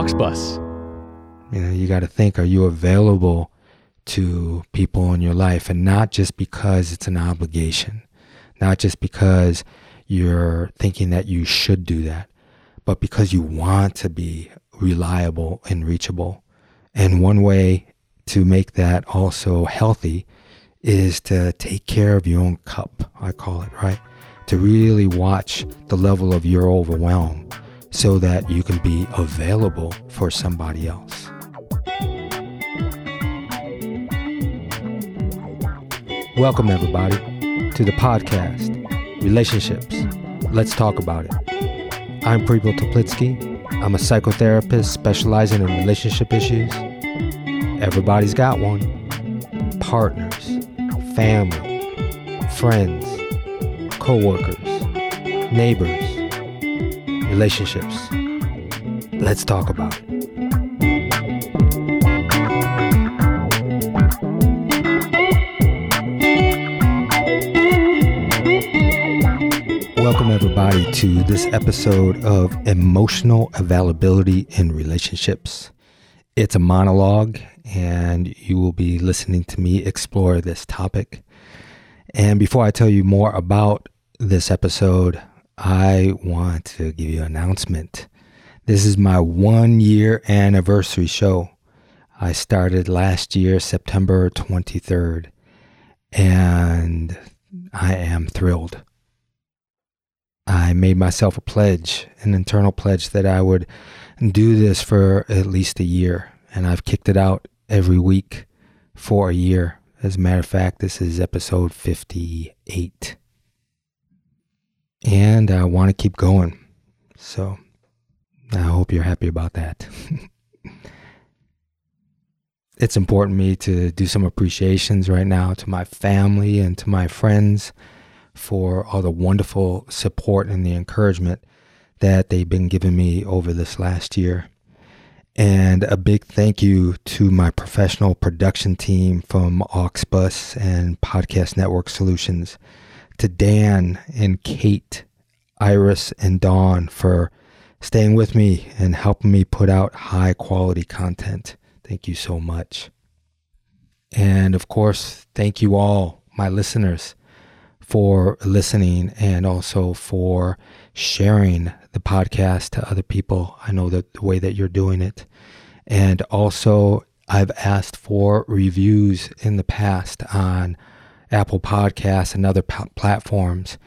Auxbus. You know, you got to think are you available to people in your life and not just because it's an obligation, not just because you're thinking that you should do that, but because you want to be reliable and reachable. And one way to make that also healthy is to take care of your own cup, I call it, right? To really watch the level of your overwhelm so that you can be available for somebody else. Welcome, everybody, to the podcast, Relationships. Let's talk about it. I'm Preble Toplitsky. I'm a psychotherapist specializing in relationship issues. Everybody's got one partners, family, friends, co workers, neighbors, relationships. Let's talk about it. Welcome, everybody, to this episode of Emotional Availability in Relationships. It's a monologue, and you will be listening to me explore this topic. And before I tell you more about this episode, I want to give you an announcement. This is my one year anniversary show. I started last year, September 23rd, and I am thrilled. I made myself a pledge, an internal pledge that I would do this for at least a year. And I've kicked it out every week for a year. As a matter of fact, this is episode 58. And I want to keep going. So I hope you're happy about that. it's important to me to do some appreciations right now to my family and to my friends for all the wonderful support and the encouragement that they've been giving me over this last year. And a big thank you to my professional production team from Auxbus and Podcast Network Solutions, to Dan and Kate, Iris, and Dawn for staying with me and helping me put out high quality content. Thank you so much. And of course, thank you all, my listeners for listening and also for sharing the podcast to other people. I know that the way that you're doing it. And also, I've asked for reviews in the past on Apple Podcasts and other platforms.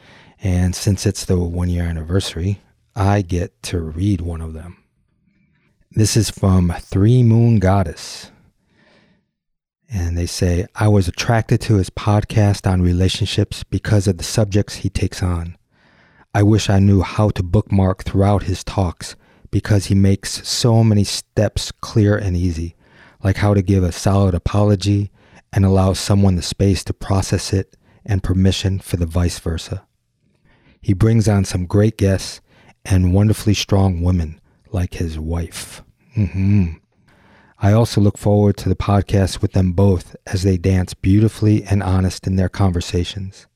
And since it's the one year anniversary, I get to read one of them. This is from Three Moon Goddess. And they say, I was attracted to his podcast on relationships because of the subjects he takes on. I wish I knew how to bookmark throughout his talks because he makes so many steps clear and easy, like how to give a solid apology and allow someone the space to process it and permission for the vice versa. He brings on some great guests and wonderfully strong women like his wife. Mm-hmm. I also look forward to the podcast with them both as they dance beautifully and honest in their conversations.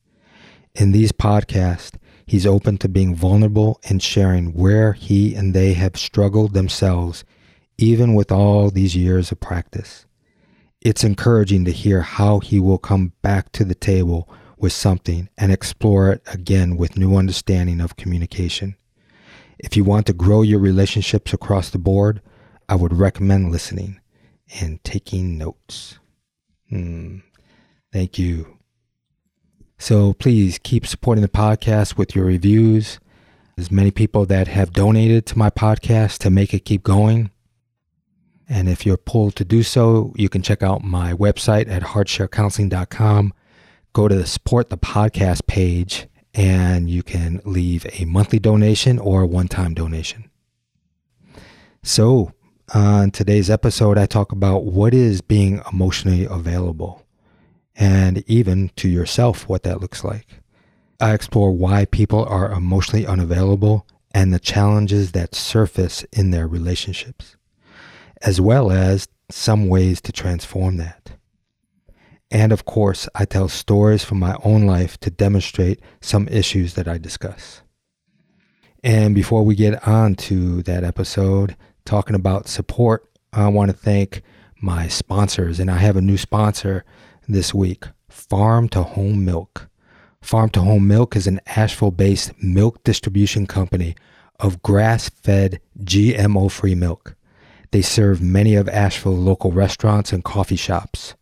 In these podcasts, he's open to being vulnerable and sharing where he and they have struggled themselves, even with all these years of practice. It's encouraging to hear how he will come back to the table with something and explore it again with new understanding of communication. If you want to grow your relationships across the board, I would recommend listening and taking notes. Hmm. Thank you. So please keep supporting the podcast with your reviews. There's many people that have donated to my podcast to make it keep going. And if you're pulled to do so, you can check out my website at heartsharecounseling.com. Go to the support the podcast page and you can leave a monthly donation or a one time donation. So, on today's episode, I talk about what is being emotionally available and even to yourself what that looks like. I explore why people are emotionally unavailable and the challenges that surface in their relationships, as well as some ways to transform that. And of course, I tell stories from my own life to demonstrate some issues that I discuss. And before we get on to that episode, talking about support, I want to thank my sponsors, and I have a new sponsor this week Farm to Home Milk. Farm to Home Milk is an Asheville based milk distribution company of grass fed, GMO free milk. They serve many of Asheville's local restaurants and coffee shops.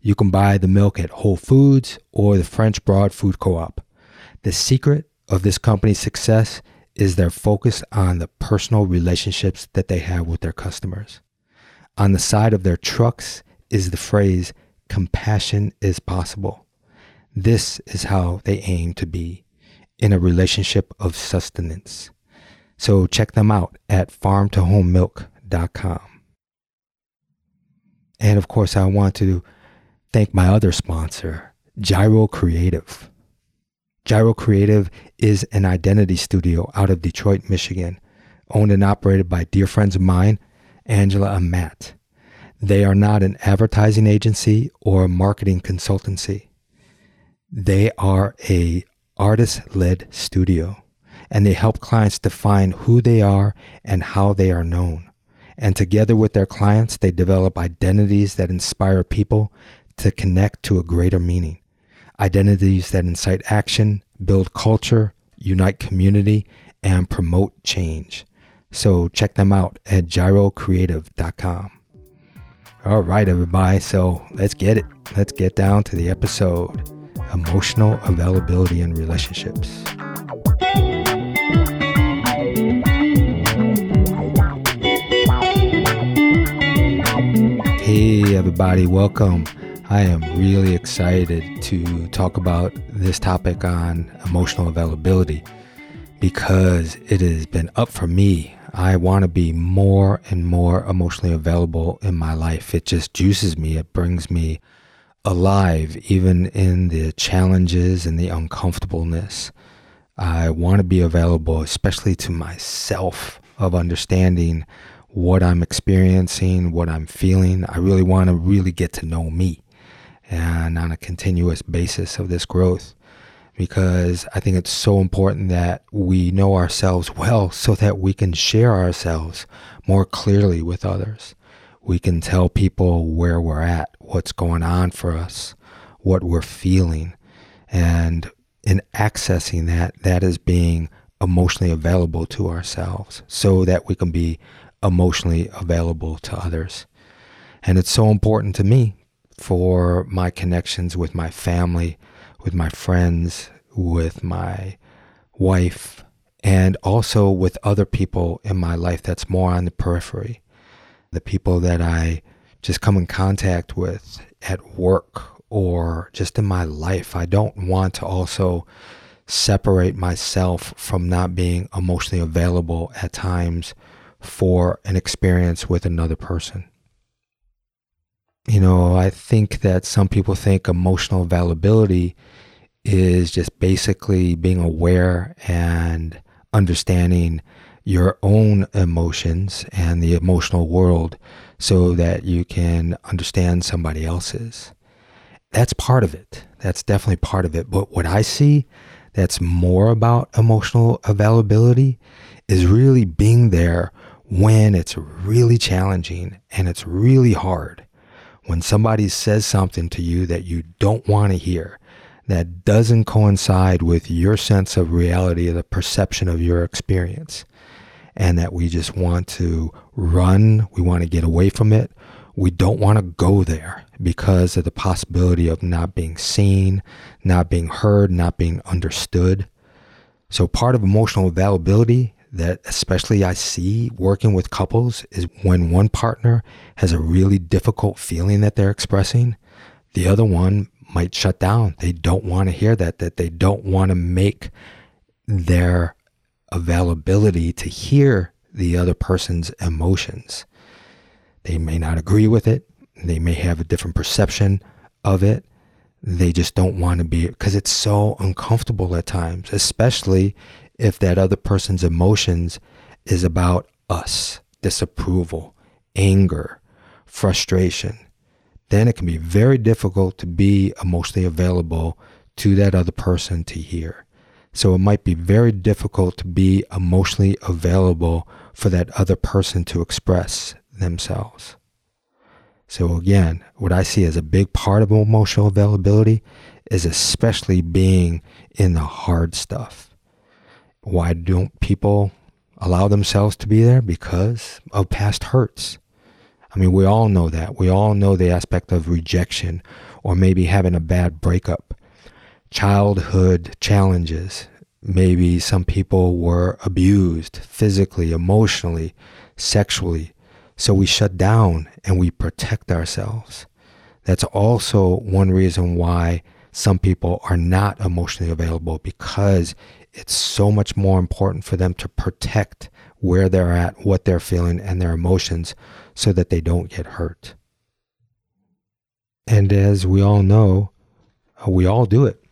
You can buy the milk at Whole Foods or the French Broad Food Co op. The secret of this company's success is their focus on the personal relationships that they have with their customers. On the side of their trucks is the phrase, compassion is possible. This is how they aim to be in a relationship of sustenance. So check them out at Farm to Home farmtohomemilk.com. And of course, I want to thank my other sponsor, Gyro Creative. Gyro Creative is an identity studio out of Detroit, Michigan, owned and operated by dear friends of mine, Angela and Matt. They are not an advertising agency or a marketing consultancy. They are a artist-led studio and they help clients define who they are and how they are known. And together with their clients, they develop identities that inspire people to connect to a greater meaning. Identities that incite action, build culture, unite community, and promote change. So check them out at gyrocreative.com. All right, everybody. So let's get it. Let's get down to the episode Emotional Availability in Relationships. Hey, everybody, welcome. I am really excited to talk about this topic on emotional availability because it has been up for me. I want to be more and more emotionally available in my life. It just juices me, it brings me alive, even in the challenges and the uncomfortableness. I want to be available, especially to myself, of understanding what I'm experiencing, what I'm feeling. I really want to really get to know me and on a continuous basis of this growth because I think it's so important that we know ourselves well so that we can share ourselves more clearly with others. We can tell people where we're at, what's going on for us, what we're feeling. And in accessing that, that is being emotionally available to ourselves so that we can be emotionally available to others. And it's so important to me for my connections with my family, with my friends, with my wife, and also with other people in my life that's more on the periphery. The people that I just come in contact with at work or just in my life. I don't want to also separate myself from not being emotionally available at times for an experience with another person. You know, I think that some people think emotional availability is just basically being aware and understanding your own emotions and the emotional world so that you can understand somebody else's. That's part of it. That's definitely part of it. But what I see that's more about emotional availability is really being there when it's really challenging and it's really hard, when somebody says something to you that you don't want to hear, that doesn't coincide with your sense of reality, the perception of your experience, and that we just want to run, we want to get away from it. We don't want to go there because of the possibility of not being seen, not being heard, not being understood. So, part of emotional availability that especially I see working with couples is when one partner has a really difficult feeling that they're expressing, the other one might shut down. They don't want to hear that, that they don't want to make their availability to hear the other person's emotions. They may not agree with it. They may have a different perception of it. They just don't want to be because it's so uncomfortable at times, especially if that other person's emotions is about us, disapproval, anger, frustration, then it can be very difficult to be emotionally available to that other person to hear. So it might be very difficult to be emotionally available for that other person to express themselves. So again, what I see as a big part of emotional availability is especially being in the hard stuff. Why don't people allow themselves to be there? Because of past hurts. I mean, we all know that. We all know the aspect of rejection or maybe having a bad breakup, childhood challenges. Maybe some people were abused physically, emotionally, sexually. So we shut down and we protect ourselves. That's also one reason why some people are not emotionally available because it's so much more important for them to protect where they're at, what they're feeling, and their emotions so that they don't get hurt. And as we all know, uh, we all do it.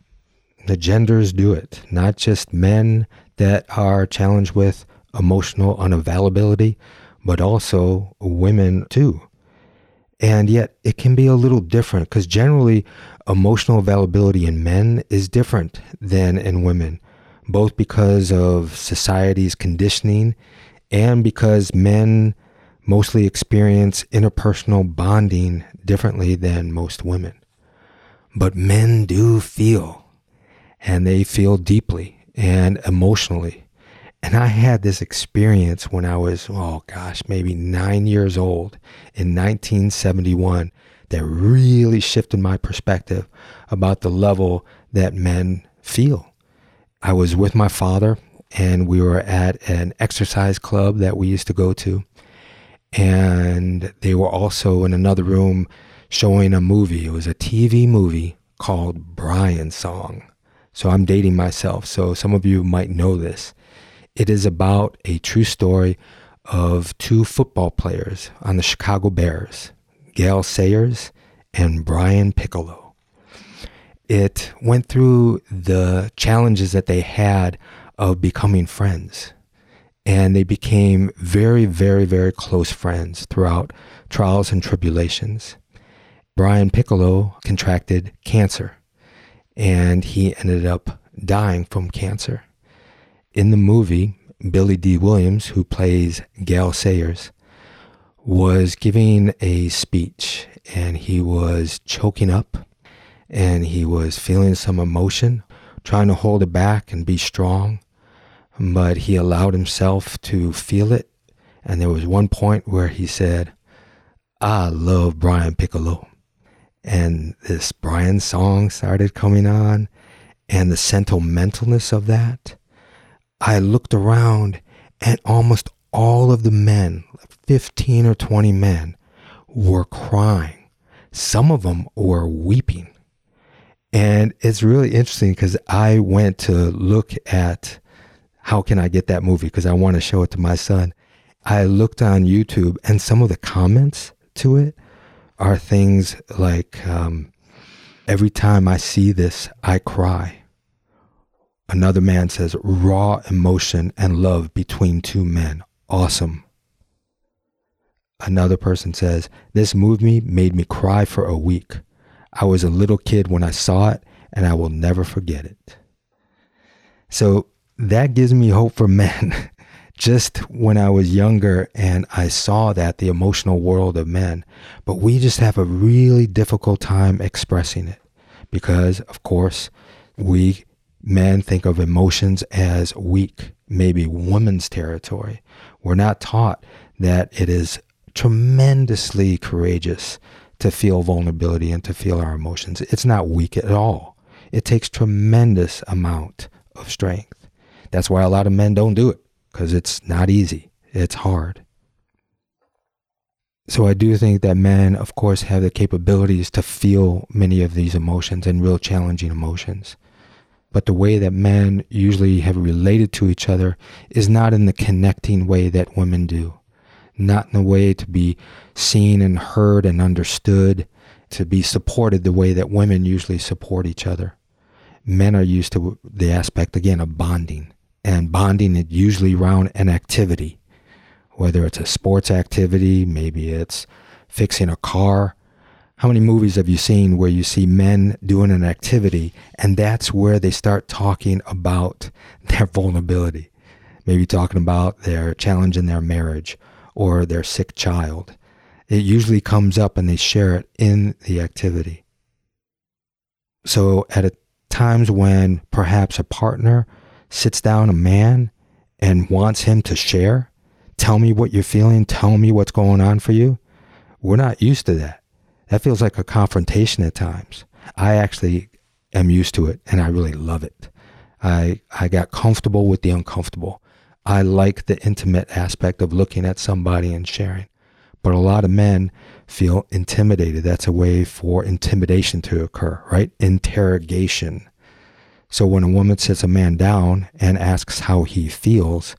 The genders do it, not just men that are challenged with emotional unavailability, but also women too. And yet it can be a little different because generally emotional availability in men is different than in women, both because of society's conditioning and because men mostly experience interpersonal bonding differently than most women. But men do feel, and they feel deeply and emotionally. And I had this experience when I was, oh gosh, maybe nine years old in 1971 that really shifted my perspective about the level that men feel. I was with my father and we were at an exercise club that we used to go to and they were also in another room showing a movie. It was a TV movie called Brian's Song. So I'm dating myself. So some of you might know this. It is about a true story of two football players on the Chicago Bears, Gale Sayers and Brian Piccolo. It went through the challenges that they had of becoming friends and they became very, very, very close friends throughout trials and tribulations. Brian Piccolo contracted cancer and he ended up dying from cancer. In the movie, Billy Dee Williams, who plays Gale Sayers, was giving a speech and he was choking up and he was feeling some emotion, trying to hold it back and be strong but he allowed himself to feel it. And there was one point where he said, I love Brian Piccolo. And this Brian song started coming on, and the sentimentalness of that. I looked around, and almost all of the men, 15 or 20 men, were crying. Some of them were weeping. And it's really interesting because I went to look at how can I get that movie? Because I want to show it to my son. I looked on YouTube and some of the comments to it are things like, um, every time I see this, I cry. Another man says, raw emotion and love between two men. Awesome. Another person says, this movie made me cry for a week. I was a little kid when I saw it and I will never forget it. So that gives me hope for men. just when I was younger and I saw that, the emotional world of men, but we just have a really difficult time expressing it because, of course, we men think of emotions as weak, maybe women's territory. We're not taught that it is tremendously courageous to feel vulnerability and to feel our emotions. It's not weak at all. It takes tremendous amount of strength. That's why a lot of men don't do it because it's not easy. It's hard. So I do think that men, of course, have the capabilities to feel many of these emotions and real challenging emotions. But the way that men usually have related to each other is not in the connecting way that women do. Not in the way to be seen and heard and understood, to be supported the way that women usually support each other. Men are used to the aspect, again, of bonding and bonding it usually around an activity, whether it's a sports activity, maybe it's fixing a car. How many movies have you seen where you see men doing an activity and that's where they start talking about their vulnerability? Maybe talking about their challenge in their marriage or their sick child. It usually comes up and they share it in the activity. So at times when perhaps a partner sits down a man and wants him to share, tell me what you're feeling, tell me what's going on for you, we're not used to that. That feels like a confrontation at times. I actually am used to it and I really love it. I, I got comfortable with the uncomfortable. I like the intimate aspect of looking at somebody and sharing. But a lot of men feel intimidated. That's a way for intimidation to occur, right? Interrogation. So when a woman sits a man down and asks how he feels,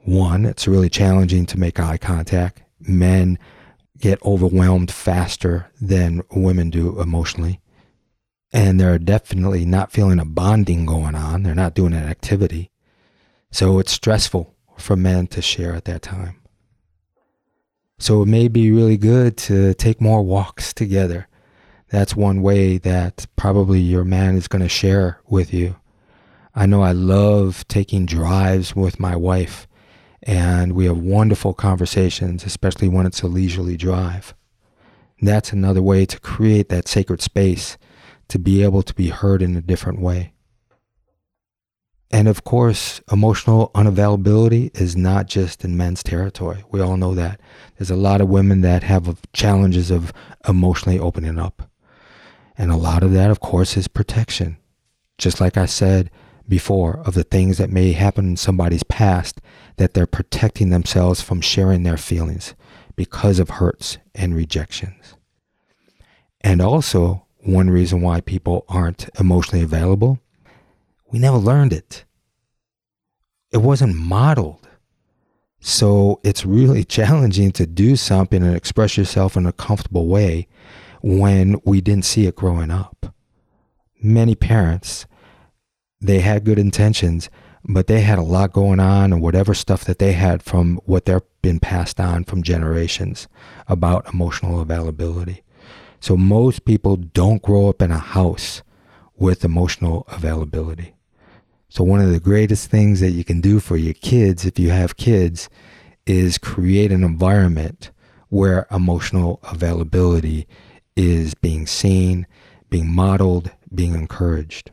one, it's really challenging to make eye contact. Men get overwhelmed faster than women do emotionally. And they're definitely not feeling a bonding going on. They're not doing an activity. So it's stressful for men to share at that time. So it may be really good to take more walks together. That's one way that probably your man is going to share with you. I know I love taking drives with my wife and we have wonderful conversations, especially when it's a leisurely drive. that's another way to create that sacred space to be able to be heard in a different way. And of course, emotional unavailability is not just in men's territory. We all know that. There's a lot of women that have challenges of emotionally opening up. And a lot of that, of course, is protection. Just like I said before, of the things that may happen in somebody's past that they're protecting themselves from sharing their feelings because of hurts and rejections. And also, one reason why people aren't emotionally available, we never learned it. It wasn't modeled. So it's really challenging to do something and express yourself in a comfortable way when we didn't see it growing up. Many parents, they had good intentions, but they had a lot going on and whatever stuff that they had from what they've been passed on from generations about emotional availability. So most people don't grow up in a house with emotional availability. So one of the greatest things that you can do for your kids if you have kids is create an environment where emotional availability is being seen, being modeled, being encouraged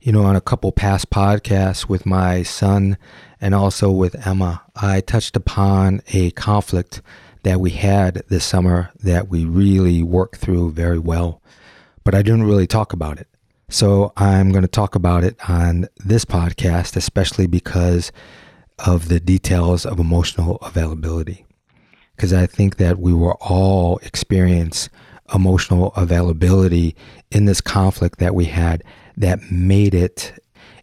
you know, on a couple past podcasts with my son and also with Emma, I touched upon a conflict that we had this summer that we really worked through very well, but I didn't really talk about it. So I'm going to talk about it on this podcast, especially because of the details of emotional availability. Because I think that we were all experience emotional availability in this conflict that we had that made it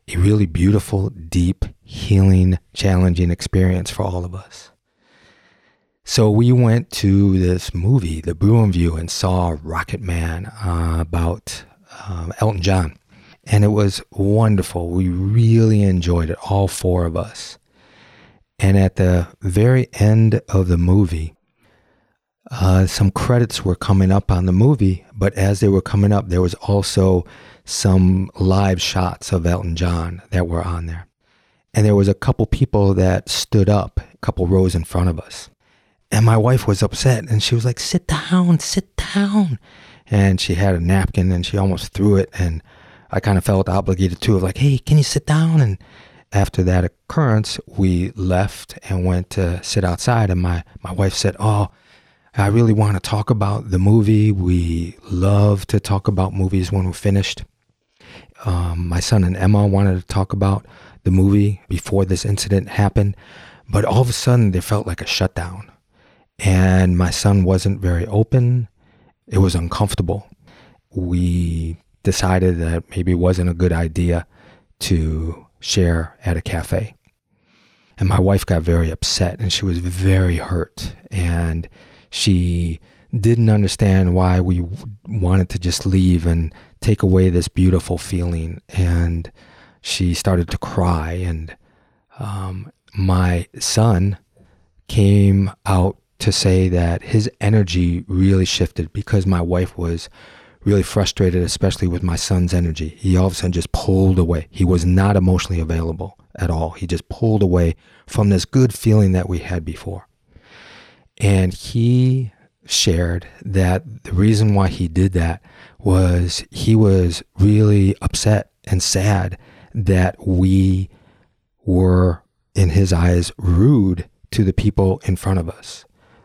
a really beautiful, deep, healing, challenging experience for all of us. So we went to this movie, The Bruin View, and saw Rocket Man uh, about um, Elton John. And it was wonderful. We really enjoyed it, all four of us. And at the very end of the movie, uh, some credits were coming up on the movie, but as they were coming up, there was also some live shots of Elton John that were on there. And there was a couple people that stood up, a couple rows in front of us. And my wife was upset and she was like, sit down, sit down. And she had a napkin and she almost threw it. And I kind of felt obligated to, like, hey, can you sit down? And after that occurrence, we left and went to sit outside. And my, my wife said, oh, I really want to talk about the movie. We love to talk about movies when we're finished. Um, my son and Emma wanted to talk about the movie before this incident happened, but all of a sudden there felt like a shutdown. And my son wasn't very open. It was uncomfortable. We decided that maybe it wasn't a good idea to share at a cafe. And my wife got very upset and she was very hurt. And she didn't understand why we wanted to just leave and take away this beautiful feeling. And she started to cry. And um, my son came out to say that his energy really shifted because my wife was really frustrated, especially with my son's energy. He all of a sudden just pulled away. He was not emotionally available at all. He just pulled away from this good feeling that we had before. And he shared that the reason why he did that was he was really upset and sad that we were, in his eyes, rude to the people in front of us.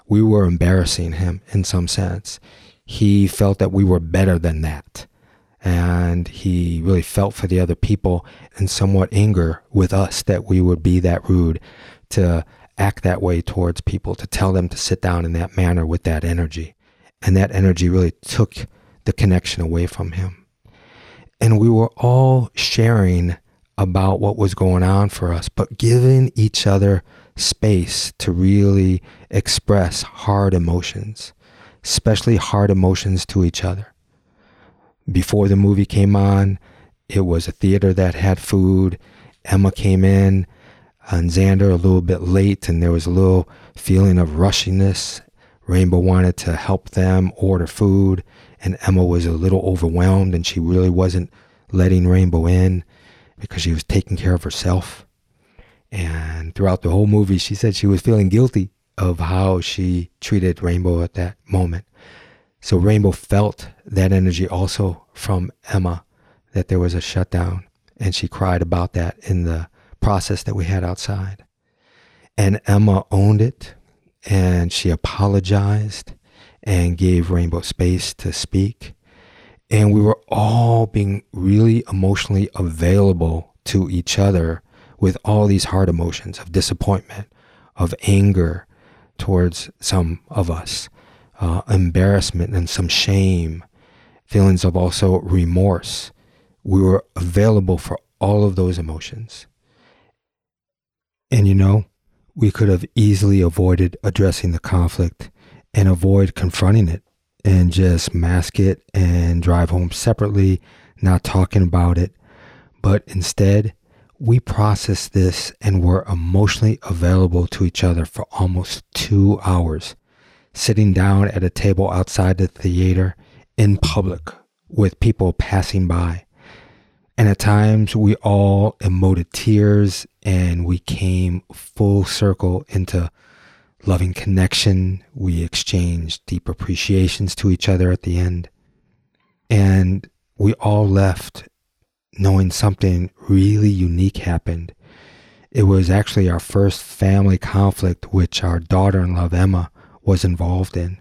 We were embarrassing him in some sense. He felt that we were better than that. And he really felt for the other people and somewhat anger with us that we would be that rude to act that way towards people, to tell them to sit down in that manner with that energy. And that energy really took the connection away from him. And we were all sharing about what was going on for us, but giving each other space to really express hard emotions, especially hard emotions to each other. Before the movie came on, it was a theater that had food. Emma came in and Xander a little bit late, and there was a little feeling of rushiness. Rainbow wanted to help them order food, and Emma was a little overwhelmed, and she really wasn't letting Rainbow in because she was taking care of herself. And throughout the whole movie, she said she was feeling guilty of how she treated Rainbow at that moment. So Rainbow felt that energy also from Emma, that there was a shutdown. And she cried about that in the process that we had outside. And Emma owned it and she apologized and gave Rainbow space to speak. And we were all being really emotionally available to each other with all these hard emotions of disappointment, of anger towards some of us, uh, embarrassment and some shame, feelings of also remorse. We were available for all of those emotions. And you know, we could have easily avoided addressing the conflict and avoid confronting it and just mask it and drive home separately, not talking about it. But instead, we processed this and were emotionally available to each other for almost two hours, sitting down at a table outside the theater in public with people passing by. And at times we all emoted tears and we came full circle into loving connection. We exchanged deep appreciations to each other at the end. And we all left knowing something really unique happened. It was actually our first family conflict, which our daughter in law, Emma, was involved in.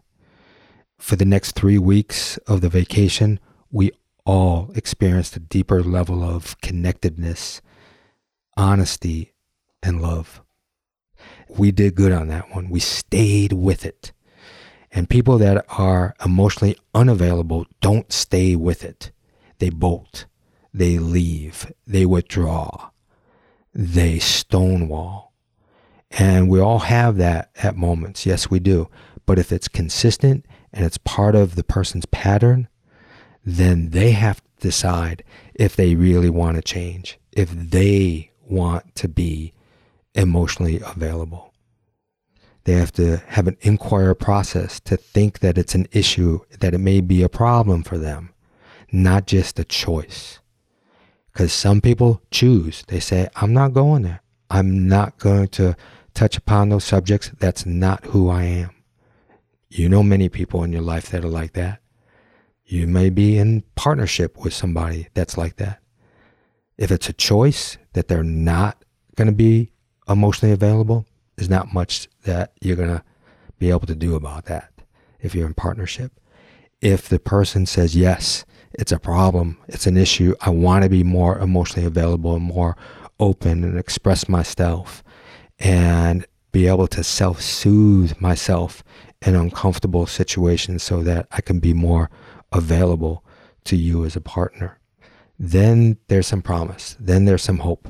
For the next three weeks of the vacation, we all experienced a deeper level of connectedness, honesty, and love. We did good on that one. We stayed with it. And people that are emotionally unavailable don't stay with it. They bolt, they leave, they withdraw, they stonewall. And we all have that at moments. Yes, we do. But if it's consistent and it's part of the person's pattern, then they have to decide if they really want to change, if they want to be emotionally available. They have to have an inquiry process to think that it's an issue, that it may be a problem for them, not just a choice. Because some people choose. They say, I'm not going there. I'm not going to touch upon those subjects. That's not who I am. You know many people in your life that are like that. You may be in partnership with somebody that's like that. If it's a choice that they're not going to be emotionally available, there's not much that you're going to be able to do about that if you're in partnership. If the person says, yes, it's a problem, it's an issue, I want to be more emotionally available and more open and express myself and be able to self soothe myself in uncomfortable situations so that I can be more available to you as a partner. Then there's some promise, then there's some hope,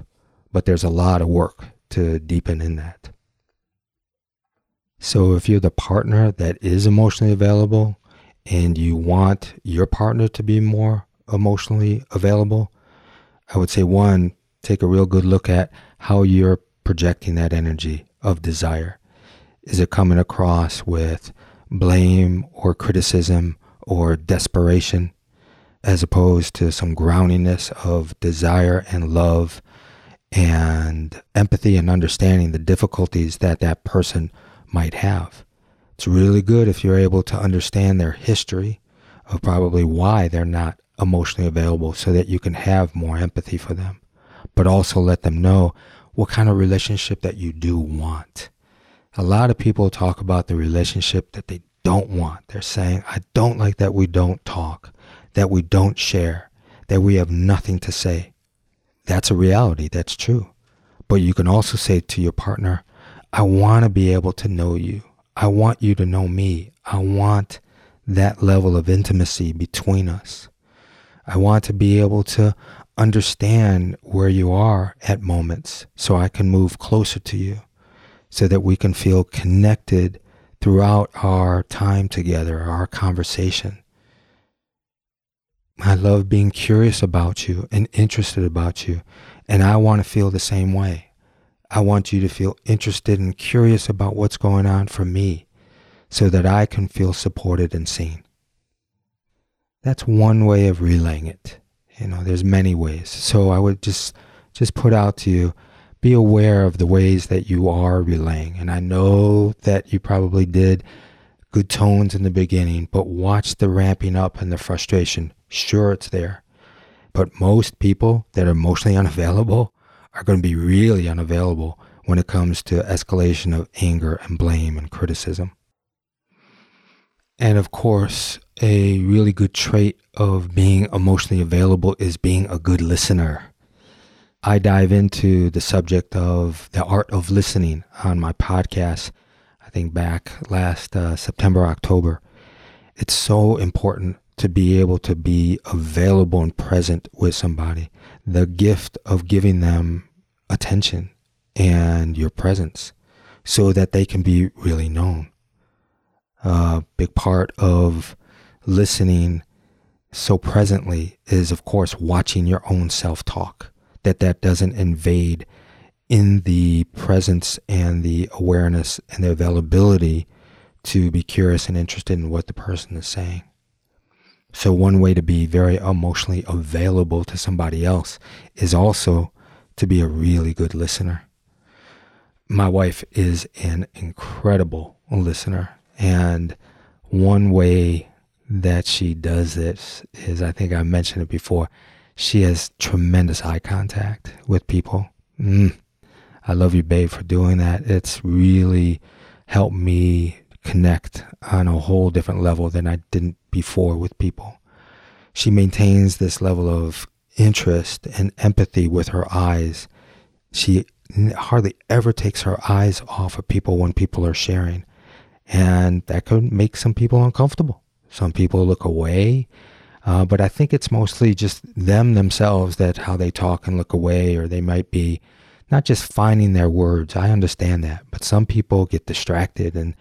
but there's a lot of work to deepen in that. So if you're the partner that is emotionally available and you want your partner to be more emotionally available, I would say one, take a real good look at how you're projecting that energy of desire. Is it coming across with blame or criticism or desperation as opposed to some groundiness of desire and love and empathy and understanding the difficulties that that person might have. It's really good if you're able to understand their history of probably why they're not emotionally available so that you can have more empathy for them, but also let them know what kind of relationship that you do want. A lot of people talk about the relationship that they don't want. They're saying, I don't like that we don't talk, that we don't share, that we have nothing to say. That's a reality. That's true. But you can also say to your partner, I want to be able to know you. I want you to know me. I want that level of intimacy between us. I want to be able to understand where you are at moments so I can move closer to you so that we can feel connected throughout our time together, our conversation. I love being curious about you and interested about you, and I want to feel the same way. I want you to feel interested and curious about what's going on for me so that I can feel supported and seen. That's one way of relaying it. You know, there's many ways. So I would just just put out to you be aware of the ways that you are relaying. And I know that you probably did good tones in the beginning, but watch the ramping up and the frustration. Sure, it's there. But most people that are emotionally unavailable are going to be really unavailable when it comes to escalation of anger and blame and criticism. And of course, a really good trait of being emotionally available is being a good listener. I dive into the subject of the art of listening on my podcast, I think back last uh, September, October. It's so important to be able to be available and present with somebody. The gift of giving them attention and your presence so that they can be really known. A big part of listening so presently is, of course, watching your own self talk that that doesn't invade in the presence and the awareness and the availability to be curious and interested in what the person is saying. So, one way to be very emotionally available to somebody else is also to be a really good listener. My wife is an incredible listener. And one way that she does this is I think I mentioned it before she has tremendous eye contact with people. Mm. I love you, babe, for doing that. It's really helped me connect on a whole different level than I didn't before with people. She maintains this level of interest and empathy with her eyes. She hardly ever takes her eyes off of people when people are sharing. And that could make some people uncomfortable. Some people look away uh, but I think it's mostly just them themselves that how they talk and look away, or they might be not just finding their words. I understand that. But some people get distracted and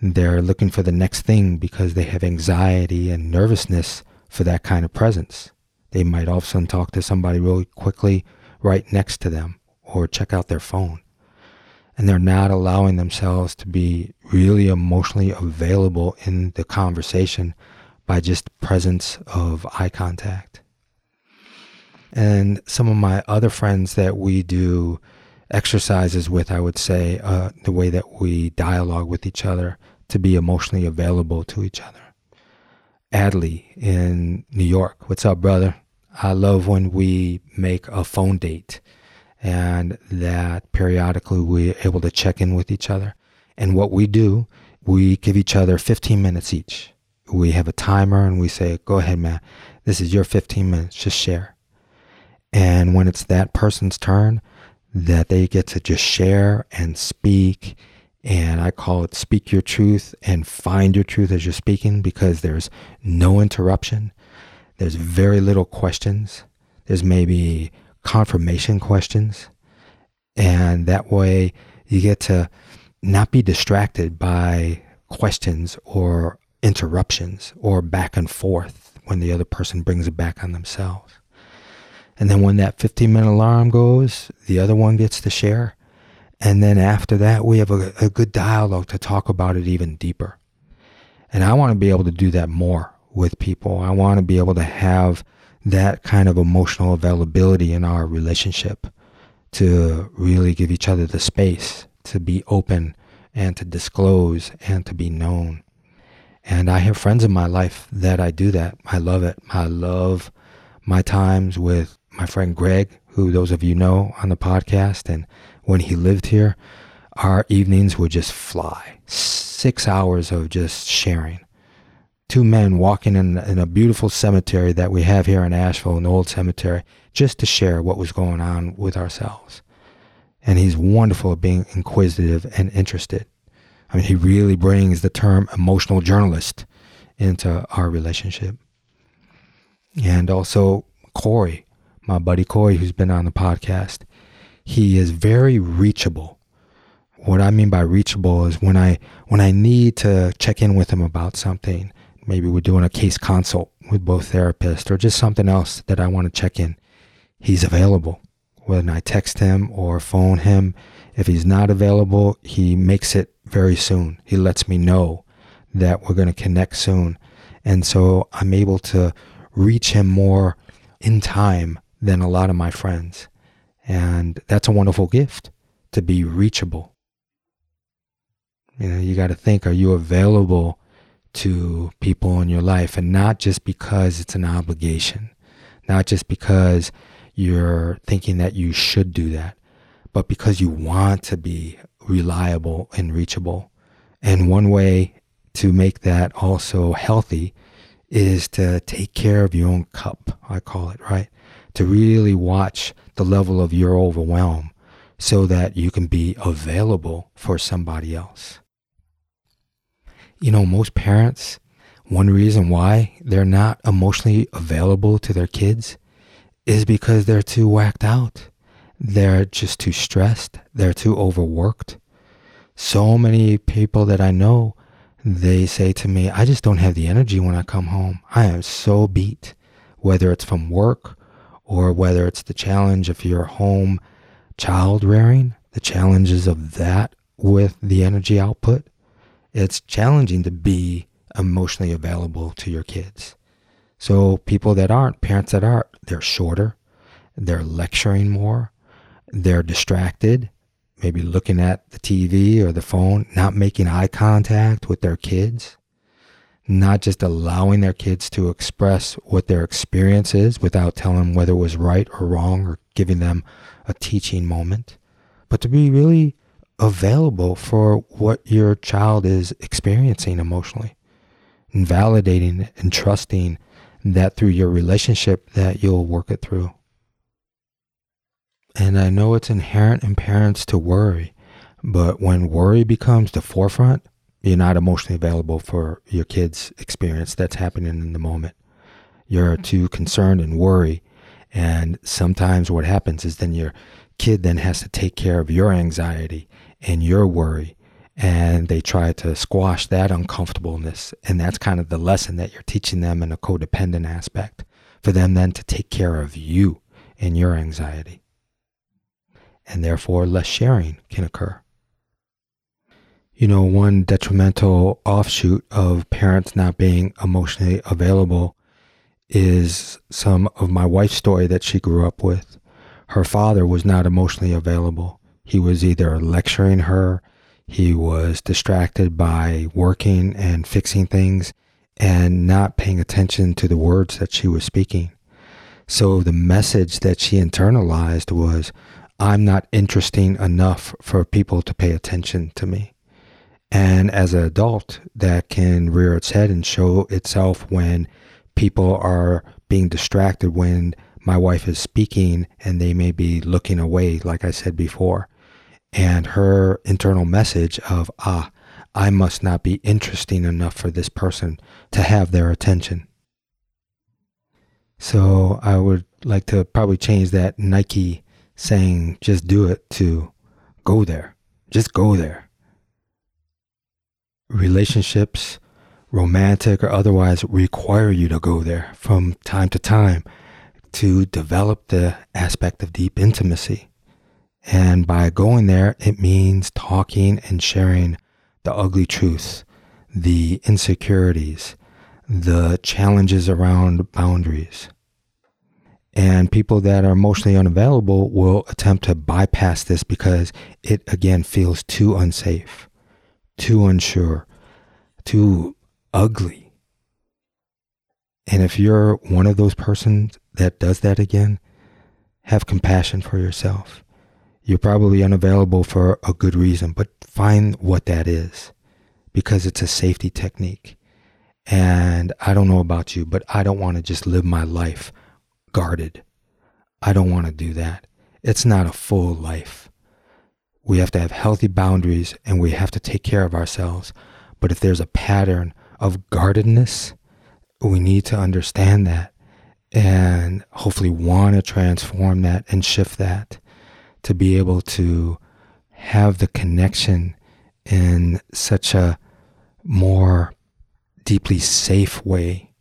they're looking for the next thing because they have anxiety and nervousness for that kind of presence. They might all of a sudden talk to somebody really quickly right next to them or check out their phone. And they're not allowing themselves to be really emotionally available in the conversation by just presence of eye contact. And some of my other friends that we do exercises with, I would say, uh, the way that we dialogue with each other to be emotionally available to each other. Adley in New York. What's up, brother? I love when we make a phone date and that periodically we're able to check in with each other. And what we do, we give each other 15 minutes each we have a timer and we say, go ahead, man. This is your 15 minutes. Just share. And when it's that person's turn, that they get to just share and speak. And I call it speak your truth and find your truth as you're speaking because there's no interruption. There's very little questions. There's maybe confirmation questions. And that way you get to not be distracted by questions or interruptions or back and forth when the other person brings it back on themselves. And then when that 15 minute alarm goes, the other one gets to share. And then after that, we have a, a good dialogue to talk about it even deeper. And I want to be able to do that more with people. I want to be able to have that kind of emotional availability in our relationship to really give each other the space to be open and to disclose and to be known. And I have friends in my life that I do that. I love it. I love my times with my friend Greg, who those of you know on the podcast. And when he lived here, our evenings would just fly. Six hours of just sharing. Two men walking in, in a beautiful cemetery that we have here in Asheville, an old cemetery, just to share what was going on with ourselves. And he's wonderful at being inquisitive and interested. I mean, he really brings the term emotional journalist into our relationship. And also Corey, my buddy Corey, who's been on the podcast, he is very reachable. What I mean by reachable is when I when I need to check in with him about something, maybe we're doing a case consult with both therapists or just something else that I want to check in, he's available. When I text him or phone him, if he's not available, he makes it very soon. He lets me know that we're going to connect soon. And so I'm able to reach him more in time than a lot of my friends. And that's a wonderful gift to be reachable. You know, you got to think are you available to people in your life and not just because it's an obligation, not just because you're thinking that you should do that, but because you want to be reliable and reachable. And one way to make that also healthy is to take care of your own cup, I call it, right? To really watch the level of your overwhelm so that you can be available for somebody else. You know, most parents, one reason why they're not emotionally available to their kids is because they're too whacked out. They're just too stressed. They're too overworked. So many people that I know, they say to me, I just don't have the energy when I come home. I am so beat, whether it's from work or whether it's the challenge of your home child rearing, the challenges of that with the energy output. It's challenging to be emotionally available to your kids. So people that aren't, parents that aren't, they're shorter, they're lecturing more, they're distracted, maybe looking at the TV or the phone, not making eye contact with their kids, not just allowing their kids to express what their experience is without telling them whether it was right or wrong or giving them a teaching moment, but to be really available for what your child is experiencing emotionally and validating and trusting that through your relationship that you'll work it through. And I know it's inherent in parents to worry, but when worry becomes the forefront, you're not emotionally available for your kid's experience that's happening in the moment. You're mm-hmm. too concerned and worry. And sometimes what happens is then your kid then has to take care of your anxiety and your worry and they try to squash that uncomfortableness. And that's kind of the lesson that you're teaching them in a codependent aspect for them then to take care of you and your anxiety. And therefore, less sharing can occur. You know, one detrimental offshoot of parents not being emotionally available is some of my wife's story that she grew up with. Her father was not emotionally available. He was either lecturing her he was distracted by working and fixing things and not paying attention to the words that she was speaking. So the message that she internalized was, I'm not interesting enough for people to pay attention to me. And as an adult, that can rear its head and show itself when people are being distracted when my wife is speaking and they may be looking away, like I said before and her internal message of, ah, I must not be interesting enough for this person to have their attention. So I would like to probably change that Nike saying, just do it to go there. Just go there. Relationships, romantic or otherwise, require you to go there from time to time to develop the aspect of deep intimacy And by going there, it means talking and sharing the ugly truths, the insecurities, the challenges around boundaries. And people that are emotionally unavailable will attempt to bypass this because it again feels too unsafe, too unsure, too ugly. And if you're one of those persons that does that again, have compassion for yourself. You're probably unavailable for a good reason, but find what that is because it's a safety technique. And I don't know about you, but I don't want to just live my life guarded. I don't want to do that. It's not a full life. We have to have healthy boundaries and we have to take care of ourselves. But if there's a pattern of guardedness, we need to understand that and hopefully want to transform that and shift that to be able to have the connection in such a more deeply safe way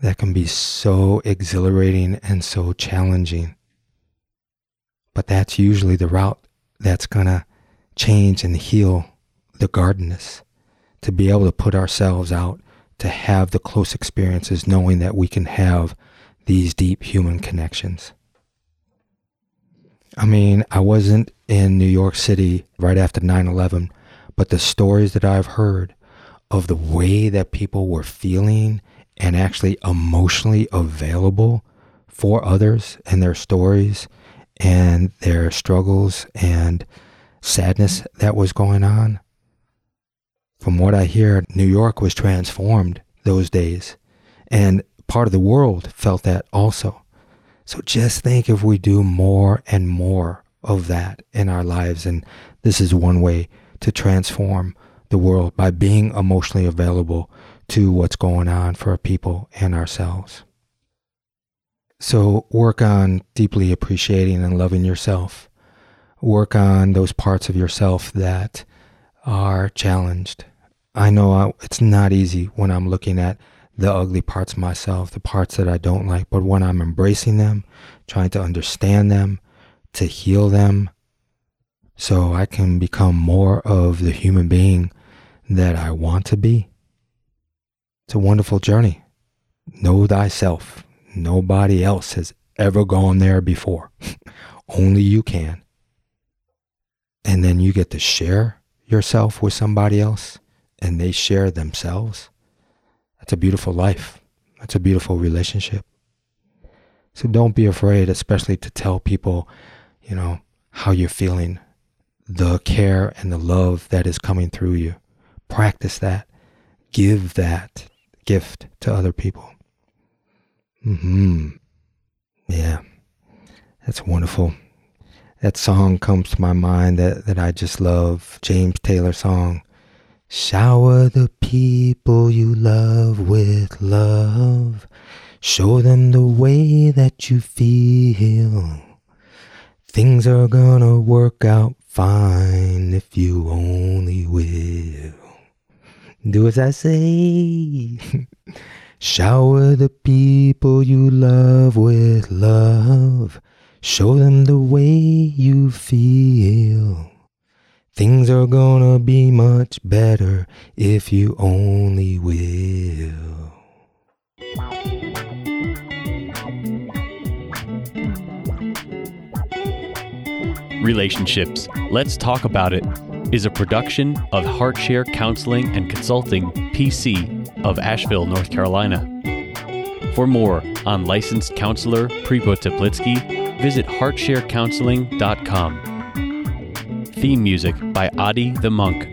that can be so exhilarating and so challenging. But that's usually the route that's going to change and heal the gardenness, to be able to put ourselves out to have the close experiences, knowing that we can have these deep human connections. I mean, I wasn't in New York City right after 9 11, but the stories that I've heard of the way that people were feeling and actually emotionally available for others and their stories and their struggles and sadness that was going on from what I hear, New York was transformed those days. And part of the world felt that also. So just think if we do more and more of that in our lives. And this is one way to transform the world by being emotionally available to what's going on for people and ourselves. So work on deeply appreciating and loving yourself. Work on those parts of yourself that are challenged I know I, it's not easy when I'm looking at the ugly parts of myself, the parts that I don't like, but when I'm embracing them, trying to understand them, to heal them, so I can become more of the human being that I want to be. It's a wonderful journey. Know thyself. Nobody else has ever gone there before. Only you can. And then you get to share yourself with somebody else and they share themselves, that's a beautiful life. That's a beautiful relationship. So don't be afraid, especially to tell people, you know, how you're feeling, the care and the love that is coming through you. Practice that. Give that gift to other people. Hmm. Yeah. That's wonderful. That song comes to my mind that, that I just love. James Taylor song. Shower the people you love with love. Show them the way that you feel. Things are gonna work out fine if you only will. Do as I say. Shower the people you love with love. Show them the way you feel. Things are gonna be much better if you only will. Relationships. Let's talk about it is a production of HeartShare Counseling and Consulting, PC, of Asheville, North Carolina. For more on licensed counselor Prepo Teplitsky, visit heartsharecounseling.com. Theme music by Adi the Monk.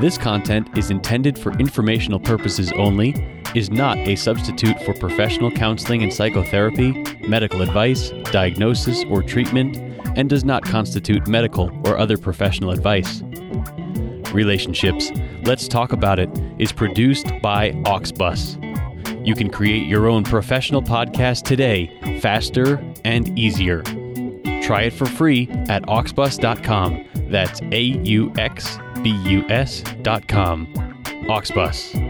This content is intended for informational purposes only, is not a substitute for professional counseling and psychotherapy, medical advice, diagnosis, or treatment, and does not constitute medical or other professional advice. Relationships, Let's Talk About It, is produced by Auxbus. You can create your own professional podcast today, faster and easier. Try it for free at auxbus.com. That's A U X B U S.com. Auxbus.